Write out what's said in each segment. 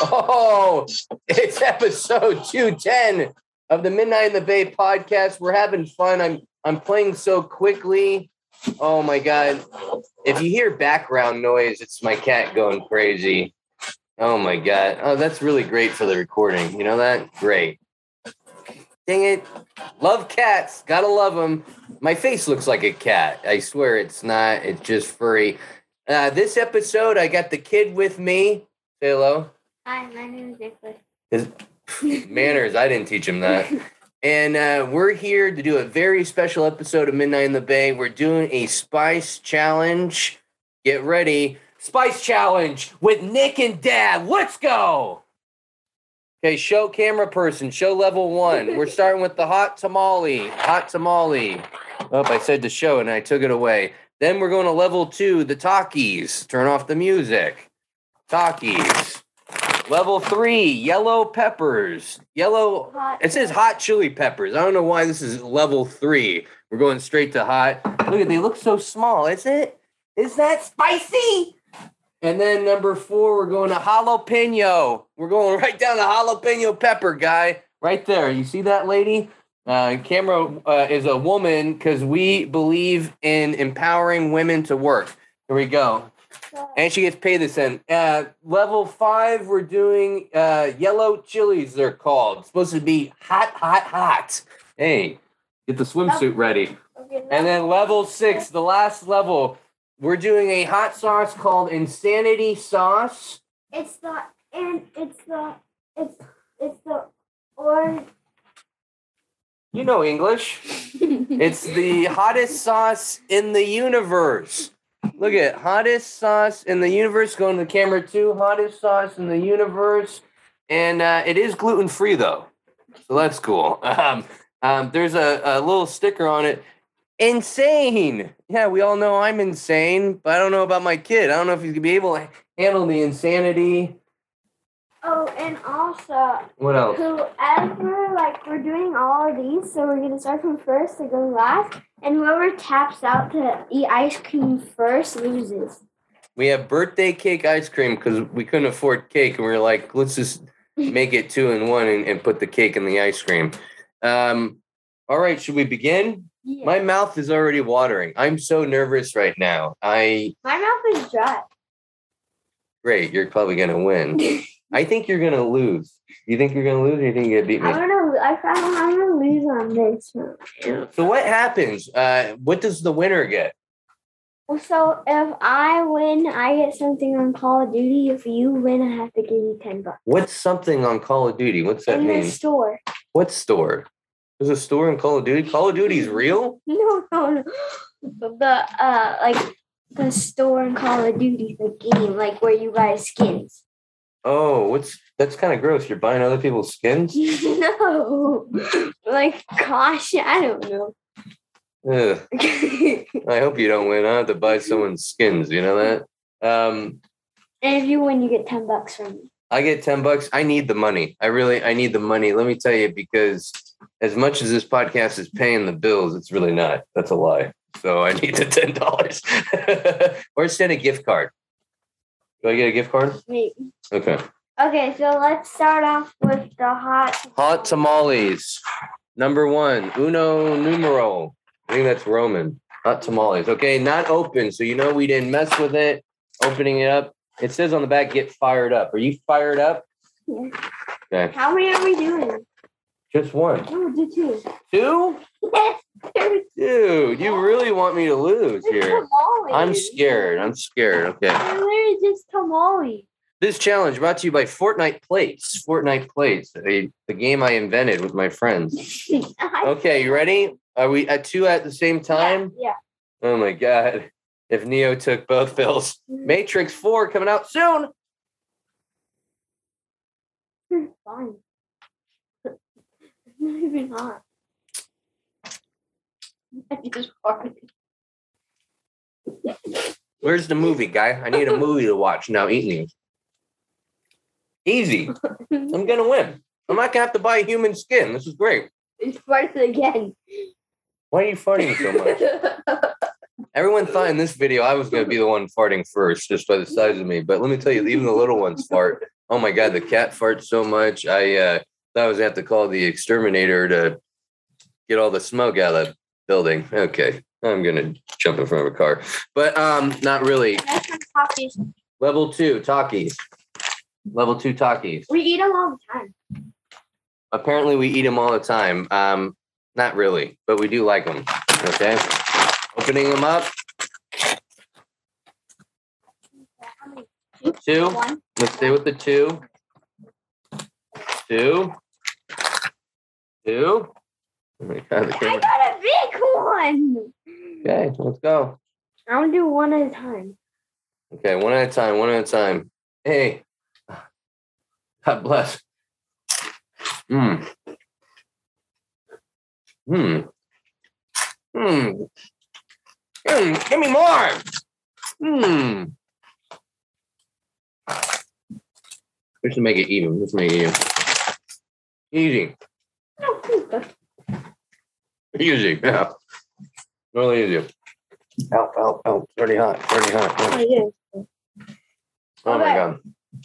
Oh, it's episode 210 of the Midnight in the Bay podcast. We're having fun. I'm I'm playing so quickly. Oh my god. If you hear background noise, it's my cat going crazy. Oh my god. Oh, that's really great for the recording. You know that? Great. Dang it. Love cats. Gotta love them. My face looks like a cat. I swear it's not. It's just furry. Uh, this episode, I got the kid with me. Say hello. Hi, my name is Nicholas. His manners, I didn't teach him that. And uh, we're here to do a very special episode of Midnight in the Bay. We're doing a spice challenge. Get ready. Spice challenge with Nick and Dad. Let's go. Okay, show camera person, show level one. We're starting with the hot tamale. Hot tamale. Oh, I said to show and I took it away. Then we're going to level two, the Takis. Turn off the music. Takis. Level three, yellow peppers. Yellow, Hot it says hot chili peppers. I don't know why this is level three. We're going straight to hot. Look at they look so small. Is it? Is that spicy? And then number four, we're going to jalapeno. We're going right down to jalapeno pepper, guy. Right there. You see that lady? Uh, camera uh, is a woman because we believe in empowering women to work. Here we go. And she gets paid this in. Uh, level five, we're doing uh, yellow chilies, they're called. It's supposed to be hot, hot, hot. Hey, get the swimsuit ready. And then level six, the last level, we're doing a hot sauce called Insanity Sauce. it's the and it's the it's it's the or You know English. It's the hottest sauce in the universe. Look at hottest sauce in the universe. Going to the camera too. Hottest sauce in the universe, and uh, it is gluten free though, so that's cool. Um, um, there's a, a little sticker on it. Insane. Yeah, we all know I'm insane, but I don't know about my kid. I don't know if he's gonna be able to handle the insanity. Oh and also What else? whoever like we're doing all of these, so we're gonna start from first to go last, and whoever taps out to eat ice cream first loses. We have birthday cake ice cream because we couldn't afford cake, and we were like, let's just make it two in one and, and put the cake in the ice cream. Um, all right, should we begin? Yeah. My mouth is already watering. I'm so nervous right now. I My mouth is dry. great. You're probably gonna win. I think you're gonna lose. You think you're gonna lose, or you think you're gonna beat me? I'm gonna I found I'm gonna lose on this one. So what happens? Uh, what does the winner get? Well, So if I win, I get something on Call of Duty. If you win, I have to give you ten bucks. What's something on Call of Duty? What's that in mean? the store. What store? There's a store in Call of Duty. Call of Duty's real. No, no, no. The uh, like the store in Call of Duty, the game, like where you buy skins. Oh, what's that's kind of gross. You're buying other people's skins. no, like gosh, I don't know. Ugh. I hope you don't win. I have to buy someone's skins. You know that. Um, and if you win, you get ten bucks from me. I get ten bucks. I need the money. I really, I need the money. Let me tell you, because as much as this podcast is paying the bills, it's really not. That's a lie. So I need the ten dollars, or send a gift card. Do I get a gift card? Wait. Okay. Okay, so let's start off with the hot. Hot tamales. Number one, uno numero. I think that's Roman. Hot tamales. Okay, not open. So you know we didn't mess with it. Opening it up. It says on the back, get fired up. Are you fired up? Yeah. Okay. How many are we doing? Just one. Oh, no, do two. Two? Yes, there's Dude, you really want me to lose here. I'm scared. I'm scared. Okay. They're literally just tamales. This challenge brought to you by Fortnite Plates. Fortnite Plates, a, the game I invented with my friends. Okay, you ready? Are we at two at the same time? Yeah. Oh my god. If Neo took both pills. Mm. Matrix 4 coming out soon. Fine. It's not even hot. I just farted. Where's the movie, guy? I need a movie to watch now eating these. Easy. I'm gonna win. I'm not gonna have to buy human skin. This is great. It's farted again. Why are you farting so much? Everyone thought in this video I was going to be the one farting first, just by the size of me. But let me tell you, even the little ones fart. Oh my god, the cat farts so much. I uh, I was have to call the exterminator to get all the smoke out of the building. Okay, I'm going to jump in front of a car, but um, not really. Next one's Takis. Level two Takis. Level two Takis. We eat them all the time. Apparently, we eat them all the time. Um, not really, but we do like them. Okay, opening them up. Two. Let's stay with the two. Two. Two. Oh my god, the I got a big one. Okay, let's go. I'm gonna do one at a time. Okay, one at a time, one at a time. Hey. God bless. Hmm. Hmm. Hmm. Mm, give me more. Hmm. We should make it even. Let's make it even. Easy. No. Easy. Yeah. Really easy. Out, out, out. It's already hot. It's already hot. Oh, it is. Oh my Okay. god.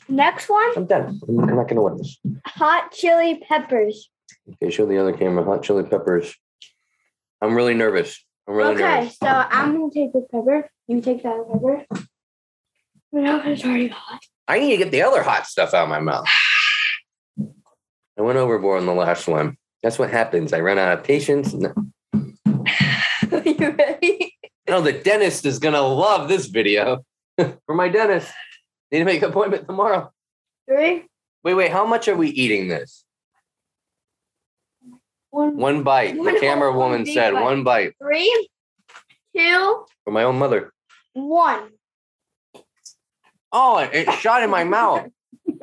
Next one, I'm done. I'm I'm not gonna win this. hot chili peppers. Okay, show the other camera. Hot chili peppers. I'm really nervous. I'm really nervous. okay, nervous. so I'm gonna take this pepper. You take that pepper. No, it's already hot. I need to get the other hot stuff out of my mouth. I went overboard on the last one. That's what happens. I run out of patience. No, you ready? no, the dentist is gonna love this video. For my dentist. Need to make an appointment tomorrow. Three, Wait, wait, how much are we eating this? one, One bite. The camera woman said bite. one bite three, two, for my own mother. one. Oh, it it shot in my mouth.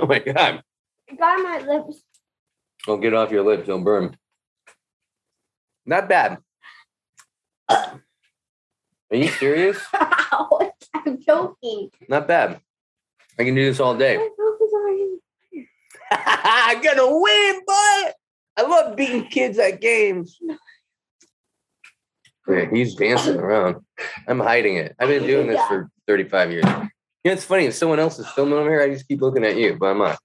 Oh my god. It got on my lips. Don't get off your lips, don't burn. Not bad. Are you serious? I'm joking. Not bad. I can do this all day. My mouth is already. I'm gonna win, but I love beating kids at games. Yeah, he's dancing around. I'm hiding it. I've been doing this for 35 years. You know, it's funny. If someone else is filming over here, I just keep looking at you, but I'm not.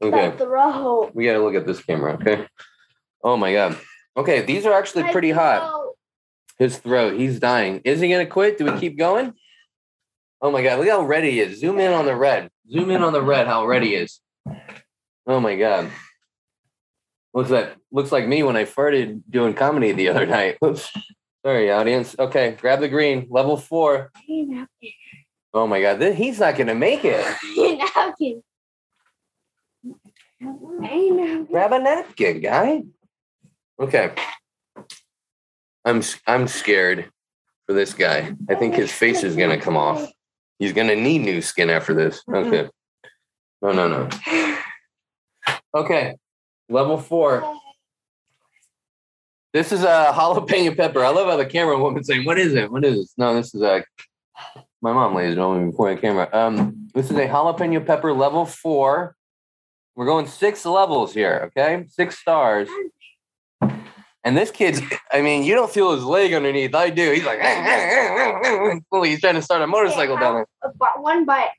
Okay, throat. we gotta look at this camera, okay? Oh my god. Okay, these are actually pretty hot. His throat. He's dying. Is he gonna quit? Do we keep going? Oh my god! Look how red he is. Zoom in on the red. Zoom in on the red. How red he is. Oh my god. Looks like looks like me when I farted doing comedy the other night. Oops. Sorry, audience. Okay, grab the green. Level four. Oh my god. He's not gonna make it. Grab a napkin, guy. Okay. I'm I'm scared for this guy. I think his face is gonna come off. He's gonna need new skin after this. Okay. No, no, no. Okay. Level four. This is a jalapeno pepper. I love how the camera woman saying, "What is it? What is this?" No, this is a. My mom, lays it on me before the camera. Um, this is a jalapeno pepper level four. We're going six levels here. Okay, six stars. And this kid's, I mean, you don't feel his leg underneath. I do. He's like, he's trying to start a motorcycle down um, there. One bite.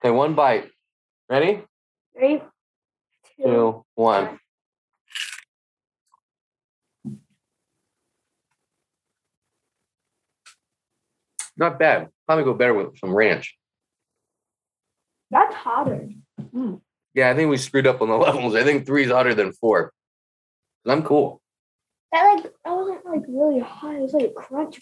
Okay, one bite. Ready? Three, two, Two, one. Not bad. Probably go better with some ranch. That's hotter. Hmm. Yeah, I think we screwed up on the levels. I think three is hotter than four. I'm cool. That like that wasn't like really hot. It was like a crunch.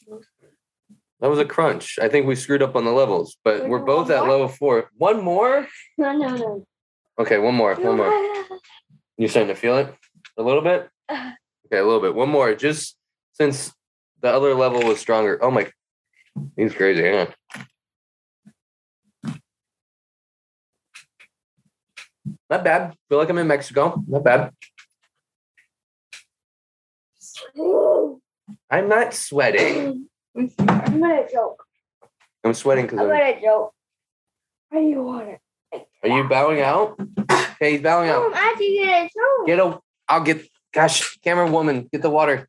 That was a crunch. I think we screwed up on the levels, but We're both at more? level four. One more? No, no, no. Okay, one more. One more. You starting to feel it a little bit? Okay, a little bit. One more, just since the other level was stronger. Oh my, he's crazy. Hang Not bad. Feel like I'm in Mexico. Not bad. I'm not sweating. I'm gonna joke. I'm sweating because I'm I'm. gonna joke. How do you want it? Are you bowing out? Okay, he's bowing No, out. I'm actually gonna joke. Get a. I'll get. Gosh, camera woman, get the water.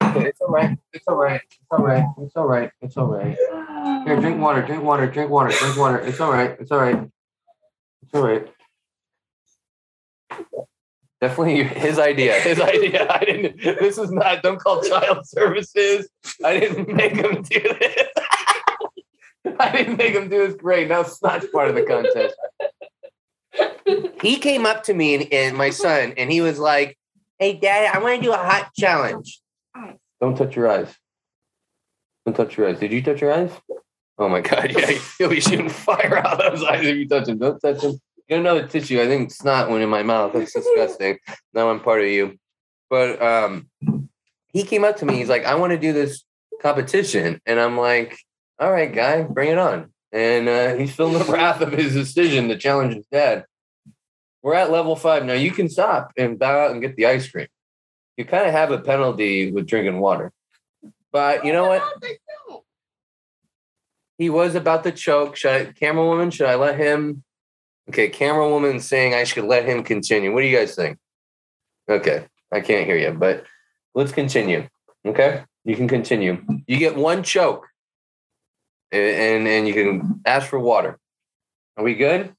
It's all right. It's all right. It's all right. It's all right. It's all right. Here, drink water. Drink water. Drink water. Drink water. It's all right. It's all right. It's all right. Definitely his idea. His idea. I didn't. This is not. Don't call child services. I didn't make him do this. I didn't make him do this. Great. Now it's not part of the contest. He came up to me and, and my son, and he was like, "Hey, Dad, I want to do a hot challenge." Don't touch your eyes. Don't touch your eyes. Did you touch your eyes? Oh my god, yeah, you'll be shooting fire out of those eyes if you touch them. Don't touch them. Get another tissue. I think snot went in my mouth. That's disgusting. now I'm part of you. But um he came up to me, he's like, I want to do this competition. And I'm like, all right, guy, bring it on. And uh, he's feeling the wrath of his decision to challenge his dad. We're at level five. Now you can stop and bow out and get the ice cream. You kind of have a penalty with drinking water. But you know what? He was about to choke. Should I, camera woman, should I let him? Okay, camera woman saying I should let him continue. What do you guys think? Okay, I can't hear you, but let's continue. Okay, you can continue. You get one choke, and and you can ask for water. Are we good?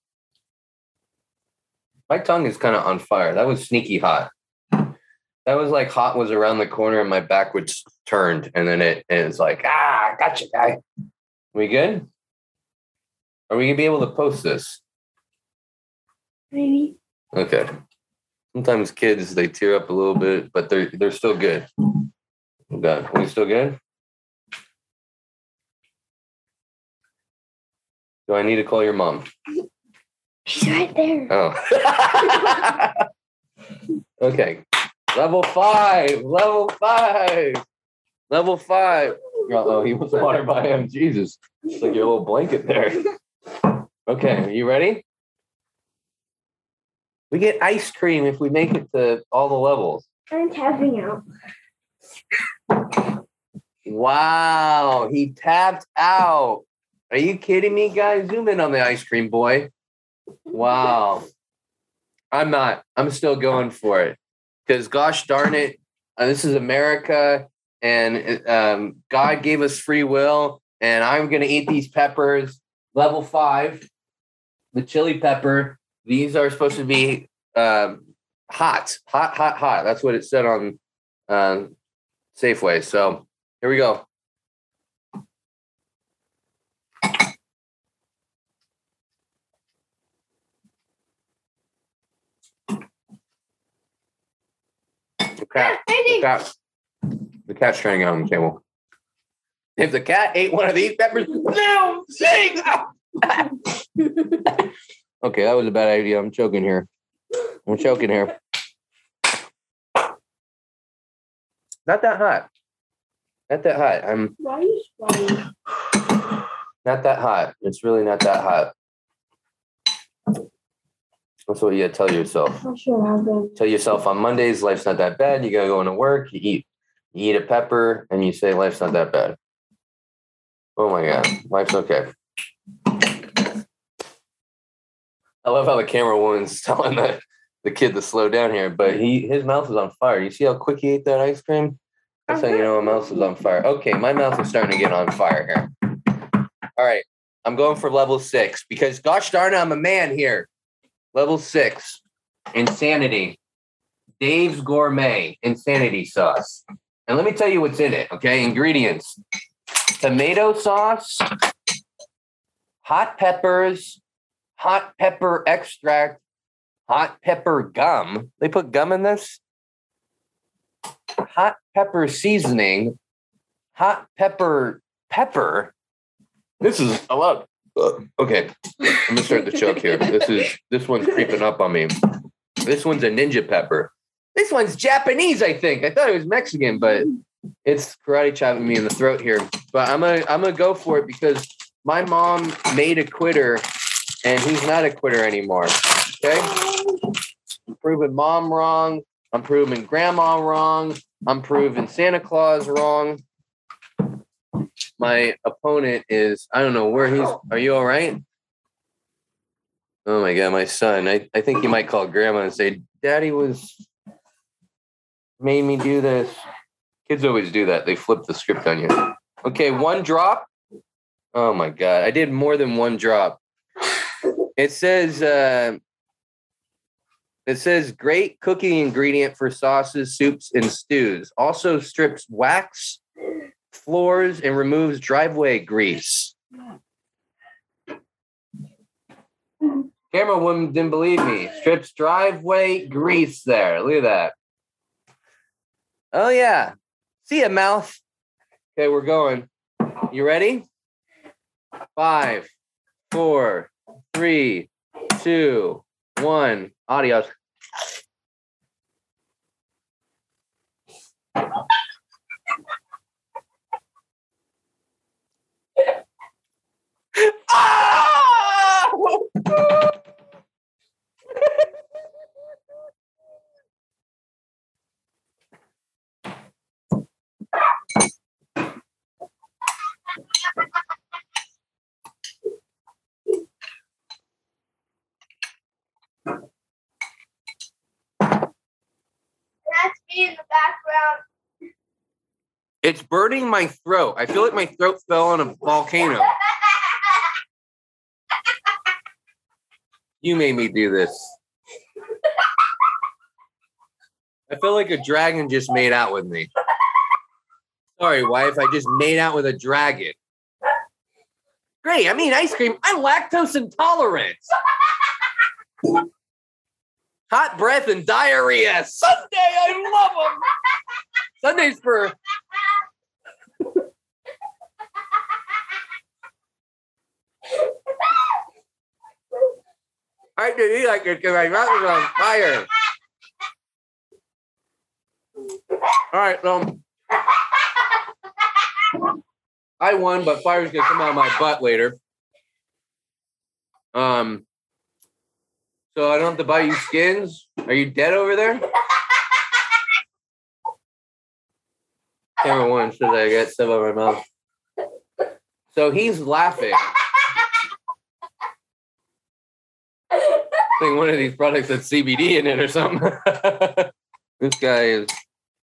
My tongue is kind of on fire. That was sneaky hot. That was like hot was around the corner and my back was turned, and then it it's like ah, gotcha, guy. We good? Are we gonna be able to post this? Maybe. Okay. Sometimes kids they tear up a little bit, but they're they're still good. Oh God, we still good? Do I need to call your mom? She's right there. Oh. okay. Level five. Level five. Level five. Oh, he wants water by him. Jesus. It's like your little blanket there. Okay, are you ready? We get ice cream if we make it to all the levels. I'm tapping out. Wow, he tapped out. Are you kidding me, guys? Zoom in on the ice cream boy. Wow. I'm not. I'm still going for it. Because gosh darn it, uh, this is America and um, God gave us free will, and I'm going to eat these peppers. Level five, the chili pepper. These are supposed to be um, hot, hot, hot, hot. That's what it said on um, Safeway. So here we go. The cat, the cat, the cat's trying to get on the table. If the cat ate one of these peppers, no, sing. okay, that was a bad idea. I'm choking here. I'm choking here. Not that hot. Not that hot. I'm Why are you swallowing? not that hot. It's really not that hot. That's what you gotta tell yourself. Sure. Tell yourself on Mondays, life's not that bad. You gotta go into work, you eat, you eat a pepper, and you say life's not that bad. Oh my god, life's okay. I love how the camera woman's telling the, the kid to slow down here, but he his mouth is on fire. You see how quick he ate that ice cream? That's how you know my uh-huh. mouth is on fire. Okay, my mouth is starting to get on fire here. All right, I'm going for level six because gosh darn it, I'm a man here. Level six, insanity. Dave's Gourmet Insanity Sauce. And let me tell you what's in it, okay? Ingredients tomato sauce, hot peppers, hot pepper extract, hot pepper gum. They put gum in this? Hot pepper seasoning, hot pepper pepper. This is a lot. uh, Okay, I'm gonna start the choke here. This is this one's creeping up on me. This one's a ninja pepper. This one's Japanese, I think. I thought it was Mexican, but it's karate chopping me in the throat here. But I'm gonna I'm gonna go for it because my mom made a quitter, and he's not a quitter anymore. Okay, I'm proving mom wrong. I'm proving grandma wrong. I'm proving Santa Claus wrong. My opponent is I don't know where he's. Are you all right? Oh my god, my son. I, I think he might call grandma and say, Daddy was made me do this. Kids always do that. They flip the script on you. Okay, one drop. Oh my god, I did more than one drop. It says uh, it says great cooking ingredient for sauces, soups, and stews. Also strips wax, floors, and removes driveway grease. Camera woman didn't believe me. Strips driveway grease there. Look at that. Oh yeah. See ya, mouth. Okay, we're going. You ready? Five, four, three, two, one. Adios. Ah! That's me in the background. It's burning my throat. I feel like my throat fell on a volcano. You made me do this. I feel like a dragon just made out with me. Sorry, wife. I just made out with a dragon. Great. I mean, ice cream. I'm lactose intolerant. Hot breath and diarrhea. Sunday, I love them. Sundays for I did eat like it because my mouth is on fire. All right, um, I won, but fire's gonna come out of my butt later. Um, so I don't have to buy you skins. Are you dead over there? Camera one says I got stuff on my mouth. So he's laughing. Think one of these products has CBD in it or something. this guy is.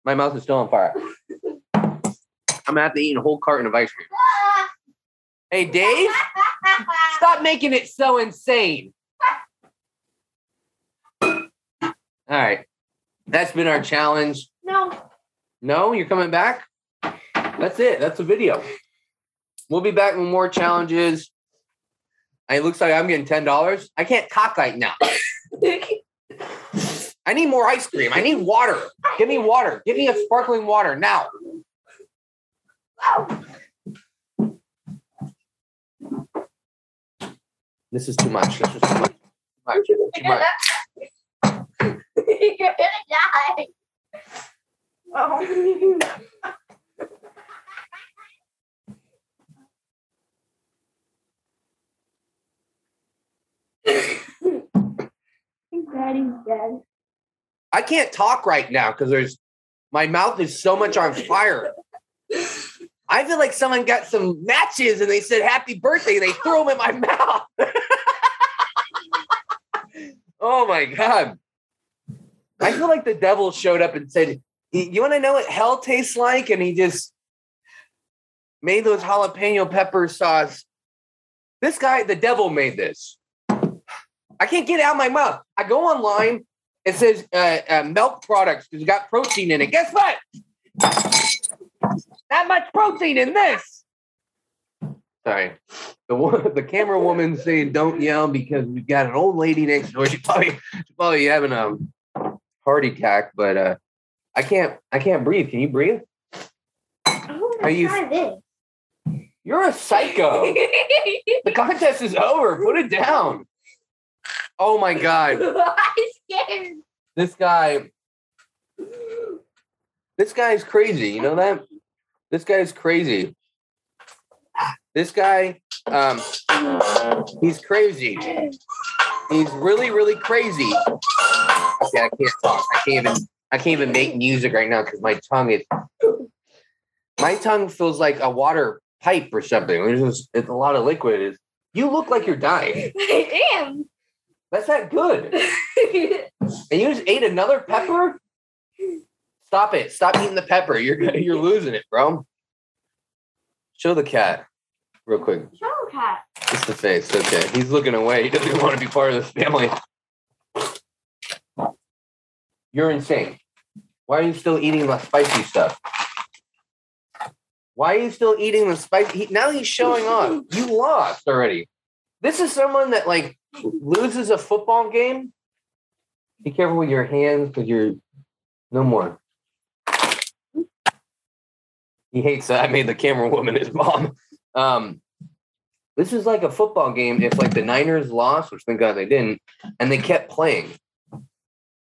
My mouth is still on fire. I'm gonna have to eat a whole carton of ice cream. Hey, Dave, stop making it so insane. All right, that's been our challenge. No. No, you're coming back. That's it. That's a video. We'll be back with more challenges. And It looks like I'm getting ten dollars. I can't cockeyed now. I need more ice cream. I need water. Give me water. Give me a sparkling water now. This is too much. This is too much. Too much. Too much. You're gonna die. Oh. Daddy's dead. I can't talk right now because there's my mouth is so much on fire. I feel like someone got some matches and they said happy birthday. and They threw them in my mouth. oh my god. I feel like the devil showed up and said, You want to know what hell tastes like? And he just made those jalapeno pepper sauce. This guy, the devil made this. I can't get it out of my mouth. I go online, it says uh, uh, milk products because it got protein in it. Guess what? Not much protein in this. Sorry. The the camera woman saying don't yell because we've got an old lady next door. She probably she's probably having a heart attack, but uh I can't I can't breathe. Can you breathe? Oh, Are you- this. You're a psycho. the contest is over. Put it down. Oh my god. I'm scared. This guy This guy's crazy. You know that? This guy is crazy. This guy, um, he's crazy. He's really, really crazy. Okay, I can't talk. I can't even. I can't even make music right now because my tongue is. My tongue feels like a water pipe or something. It's, just, it's a lot of liquid. It's, you look like you're dying. I am. That's not good. And you just ate another pepper. Stop it. Stop eating the pepper. You're you're losing it, bro. Show the cat real quick. Show cat. Just the face. Okay. He's looking away. He doesn't want to be part of this family. You're insane. Why are you still eating the spicy stuff? Why are you still eating the spicy? He, now he's showing off. You lost already. This is someone that like loses a football game. Be careful with your hands because you're no more. He hates that. I made the camera woman his mom. Um, this is like a football game. If like the Niners lost, which thank God they didn't, and they kept playing.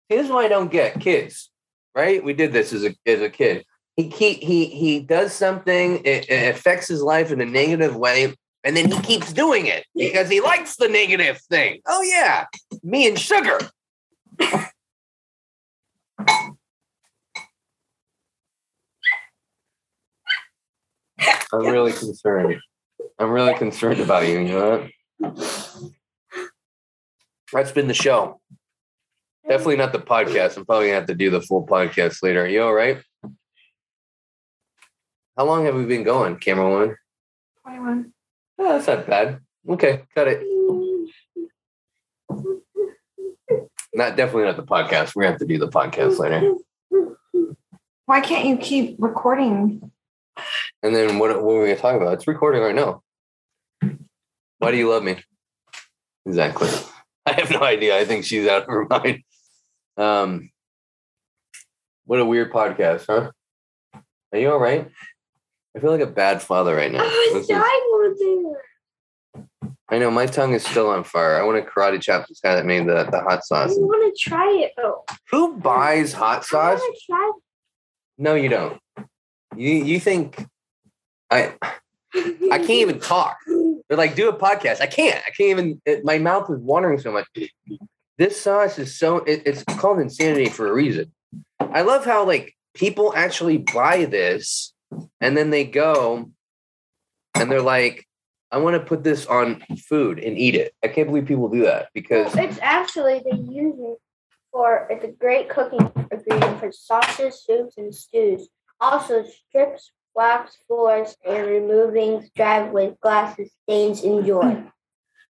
Here's what I don't get: kids, right? We did this as a as a kid. He he he he does something. It, it affects his life in a negative way, and then he keeps doing it because he likes the negative thing. Oh yeah, me and sugar. I'm really concerned. I'm really concerned about you. You know that? That's been the show. Definitely not the podcast. I'm probably gonna have to do the full podcast later. You all right? How long have we been going, camera one? 21. Oh, that's not bad. Okay, cut it. Not definitely not the podcast. We're gonna have to do the podcast later. Why can't you keep recording? And then what, what are we gonna talk about? It's recording right now. Why do you love me? Exactly. I have no idea. I think she's out of her mind. Um, what a weird podcast, huh? Are you all right? I feel like a bad father right now. I This is- died over there. I know my tongue is still on fire. I want to karate chop this guy that made the, the hot sauce. I want to try it though. Who buys hot sauce? No, you don't. You you think I I can't even talk. They're like, do a podcast. I can't. I can't even. It, my mouth is watering so much. This sauce is so. It, it's called insanity for a reason. I love how like people actually buy this and then they go and they're like, I want to put this on food and eat it. I can't believe people do that because It's actually they use it for it's a great cooking ingredient for sauces, soups, and stews. Also strips, wax floors, and removing driveway glasses stains. and joy.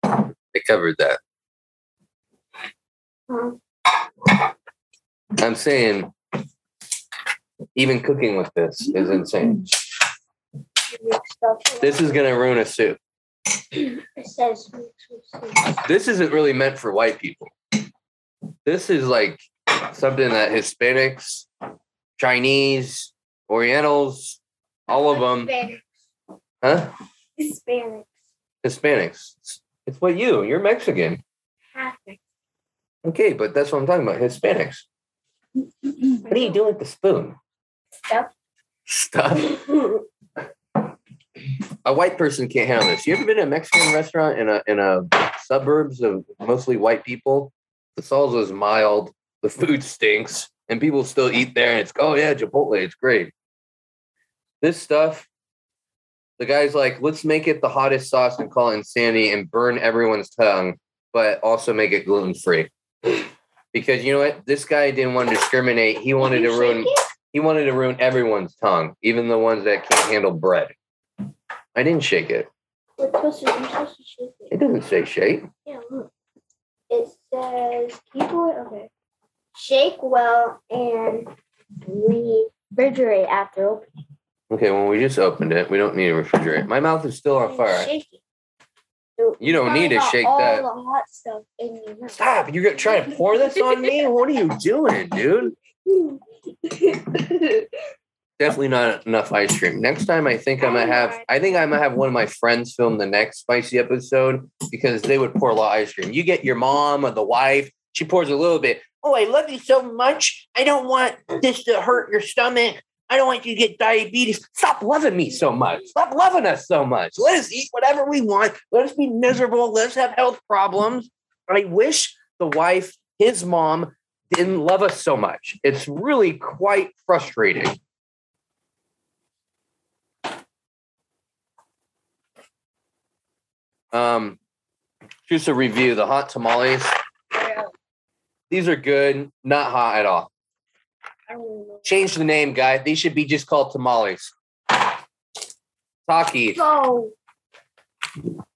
they covered that. Huh? I'm saying even cooking with this is insane. This is gonna ruin a soup. It says mixed with soup. This isn't really meant for white people. This is like something that Hispanics, Chinese, Orientals, all of them, Hispanics. huh? Hispanics. Hispanics. It's what you, you're Mexican. Half Okay, but that's what I'm talking about. Hispanics. What are you doing with the spoon? Stuff. Stuff. A white person can't handle this. You ever been to a Mexican restaurant in a in a suburbs of mostly white people? The salsa is mild, the food stinks, and people still eat there. And it's oh yeah, Chipotle, it's great. This stuff, the guy's like, let's make it the hottest sauce and call it insanity and burn everyone's tongue, but also make it gluten free. Because you know what? This guy didn't want to discriminate. He wanted to ruin he wanted to ruin everyone's tongue, even the ones that can't handle bread. I didn't shake it. We're supposed to, you're supposed to shake It it. doesn't say shake. Yeah, look. It says keyboard. Okay. Shake well and refrigerate after opening. Okay, well, we just opened it. We don't need to refrigerate. My mouth is still on fire. Shake it. So You don't need to shake all that. the hot stuff in your mouth. Stop. You're gonna try to pour this on me? What are you doing, dude? Definitely not enough ice cream. Next time, I think I'm gonna have. I think I'm gonna have one of my friends film the next spicy episode because they would pour a lot of ice cream. You get your mom or the wife. She pours a little bit. Oh, I love you so much. I don't want this to hurt your stomach. I don't want you to get diabetes. Stop loving me so much. Stop loving us so much. Let us eat whatever we want. Let us be miserable. Let us have health problems. I wish the wife, his mom, didn't love us so much. It's really quite frustrating. Um, just a review the hot tamales. These are good, not hot at all. I don't know. Change the name, guy. These should be just called tamales. Taki, Go.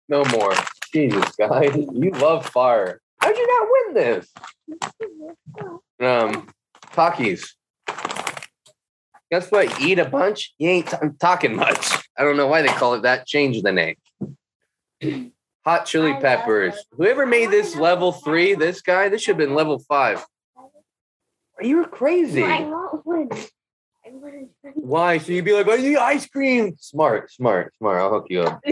no more. Jesus, guy. You love fire. How'd you not win this? Um, Takis. Guess what? Eat a bunch. You ain't t- talking much. I don't know why they call it that. Change the name. Hot chili peppers. Whoever made this level three, this guy, this should have been level five. You were crazy. I want one. I want. Why? So you'd be like, I need ice cream. Smart, smart, smart. I'll hook you up.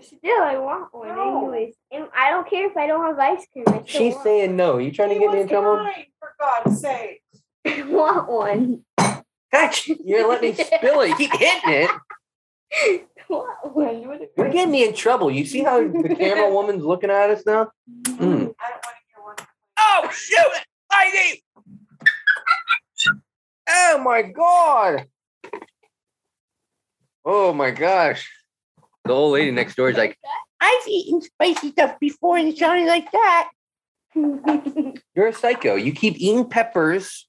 Still, I want one No. anyways. And I don't care if I don't have ice cream. I still She's want, saying no. You trying to get me in was trouble? lying, For God's sake. I want one. Gosh, you're letting me spill it. You keep hitting it. I want one. You're getting me in trouble. You see how the camera woman's looking at us now? Mm. I don't want to hear one. Oh, shoot! Heidi! Oh my god! Oh my gosh. The old lady next door is like, I've eaten spicy stuff before and it sounded like that. You're a psycho. You keep eating peppers.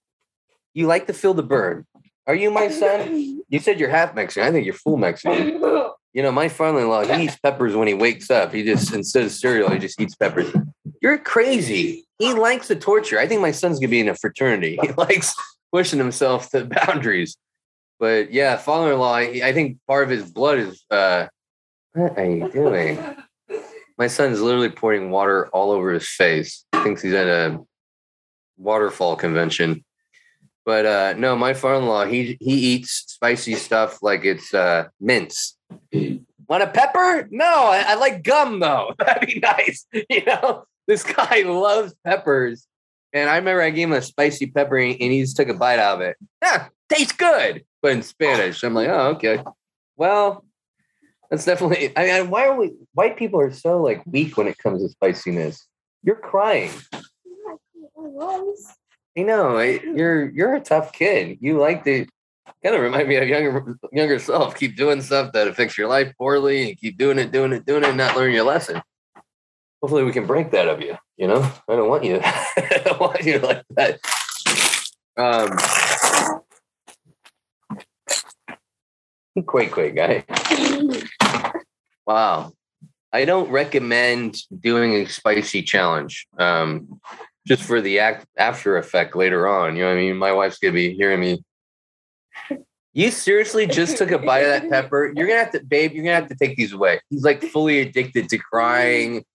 You like to feel the burn. Are you my son? You said you're half Mexican. I think you're full Mexican. You know, my father-in-law, he eats peppers when he wakes up. He just instead of cereal, he just eats peppers. You're crazy. He likes the torture. I think my son's gonna be in a fraternity. He likes pushing himself to boundaries. But yeah, father-in-law, I I think part of his blood is uh what are you doing? My son's literally pouring water all over his face. Thinks he's at a waterfall convention. But uh no, my father-in-law, he he eats spicy stuff like it's uh mince. Want a pepper? No, I, I like gum though. That'd be nice. You know, this guy loves peppers. And I remember I gave him a spicy pepper and he just took a bite out of it. Yeah, tastes good. But in Spanish, I'm like, oh, okay. Well, that's definitely. I mean, why are we? White people are so like weak when it comes to spiciness. You're crying. You know, you're you're a tough kid. You like to kind of remind me of younger younger self. Keep doing stuff that affects your life poorly, and keep doing it, doing it, doing it, and not learning your lesson. Hopefully, we can break that of you. You know, I don't want you. I don't want you like that. Um, quake, quake guy. Wow. I don't recommend doing a spicy challenge. Um, just for the act after effect later on. You know what I mean? My wife's gonna be hearing me. You seriously just took a bite of that pepper. You're gonna have to, babe, you're gonna have to take these away. He's like fully addicted to crying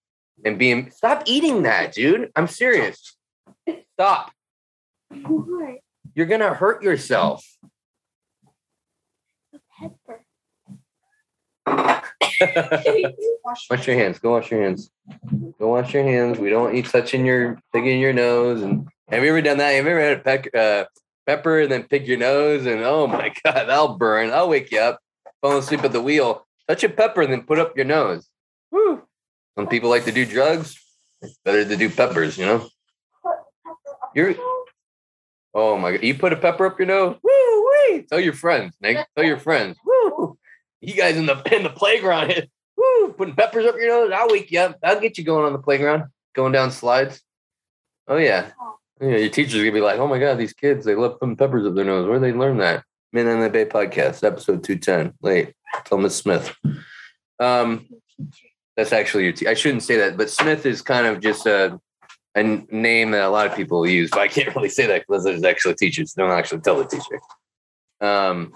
and being stop eating that, dude. I'm serious. Stop. You're gonna hurt yourself. Pepper. wash your hands. Go wash your hands. Go wash your hands. We don't you touching your picking your nose. And have you ever done that? Have you ever had a peck, uh, pepper and then pick your nose? And oh my god, that'll burn. I'll wake you up. Fall asleep at the wheel. Touch a pepper and then put up your nose. Woo. Some people like to do drugs. It's better to do peppers, you know. You're oh my god. You put a pepper up your nose. Woo wee. Tell your friends, Nick. Tell your friends. Woo. You guys in the in the playground. Woo, putting peppers up your nose. I'll wake you up. I'll get you going on the playground, going down slides. Oh yeah. Yeah, your teacher's gonna be like, oh my god, these kids, they love putting peppers up their nose. Where did they learn that? Midnight in the Bay podcast, episode 210. Late. Tell Miss Smith. Um that's actually your te- I shouldn't say that, but Smith is kind of just a, a name that a lot of people use, but I can't really say that because there's actually teachers. Don't actually tell the teacher. Um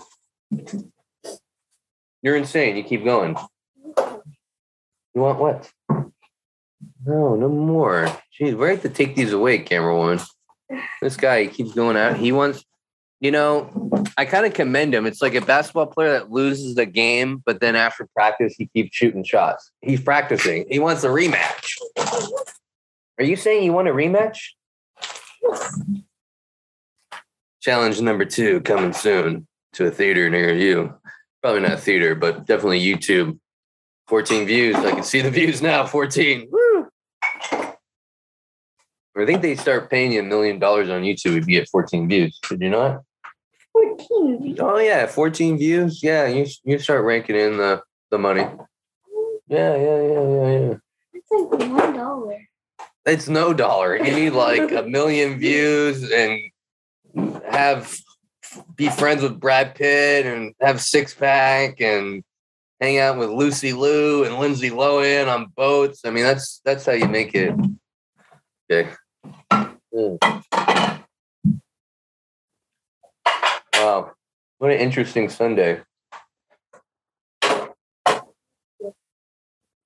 you're insane. You keep going. You want what? No, no more. Jeez, we have to take these away, camera woman. This guy he keeps going out. He wants, you know, I kind of commend him. It's like a basketball player that loses the game, but then after practice, he keeps shooting shots. He's practicing. He wants a rematch. Are you saying you want a rematch? Challenge number two coming soon to a theater near you. Probably not theater, but definitely YouTube. 14 views. I can see the views now. 14. Woo! I think they start paying you a million dollars on YouTube if you get 14 views. Did you not? 14. views. Oh yeah, 14 views. Yeah, you you start ranking in the the money. Yeah, yeah, yeah, yeah, yeah. It's like one dollar. It's no dollar. You need like a million views and have be friends with Brad Pitt and have six pack and hang out with Lucy Liu and Lindsay Lohan on boats. I mean, that's that's how you make it. Okay. Mm. Wow, what an interesting Sunday.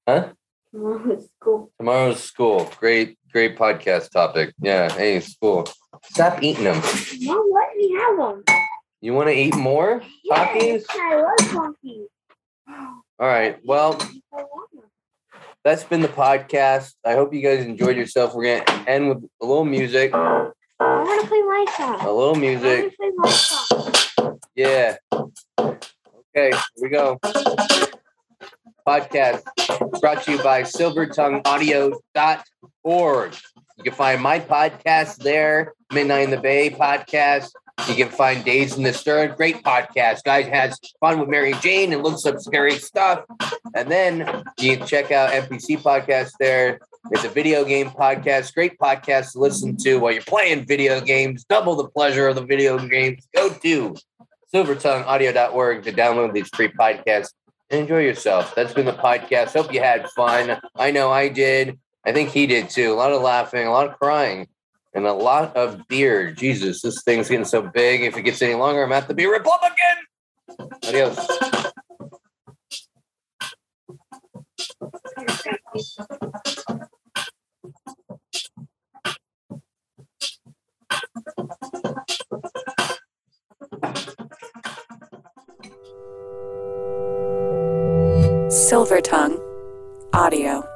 Huh? Tomorrow's school. Tomorrow's school. Great, great podcast topic. Yeah. Hey, school. Stop eating them. Mom, let me have them. You want to eat more Takis? I love Takis. All right. Well, I that's been the podcast. I hope you guys enjoyed yourself. We're gonna end with a little music. I want to play my song. A little I music. want to play my song. Yeah. Okay. Here we go. Podcast brought to you by SilvertongueAudio.org. You can find my podcast there, Midnight in the Bay podcast. You can find Days in the Stern, great podcast. Guys has fun with Mary Jane and looks up scary stuff. And then you can check out NPC podcast there. It's a video game podcast, great podcast to listen to while you're playing video games. Double the pleasure of the video games. Go to silvertongueaudio.org to download these free podcasts and enjoy yourself. That's been the podcast. Hope you had fun. I know I did. I think he did too. A lot of laughing, a lot of crying, and a lot of beer. Jesus, this thing's getting so big. If it gets any longer, I'm at to be a Republican. Adios. Silver Tongue Audio.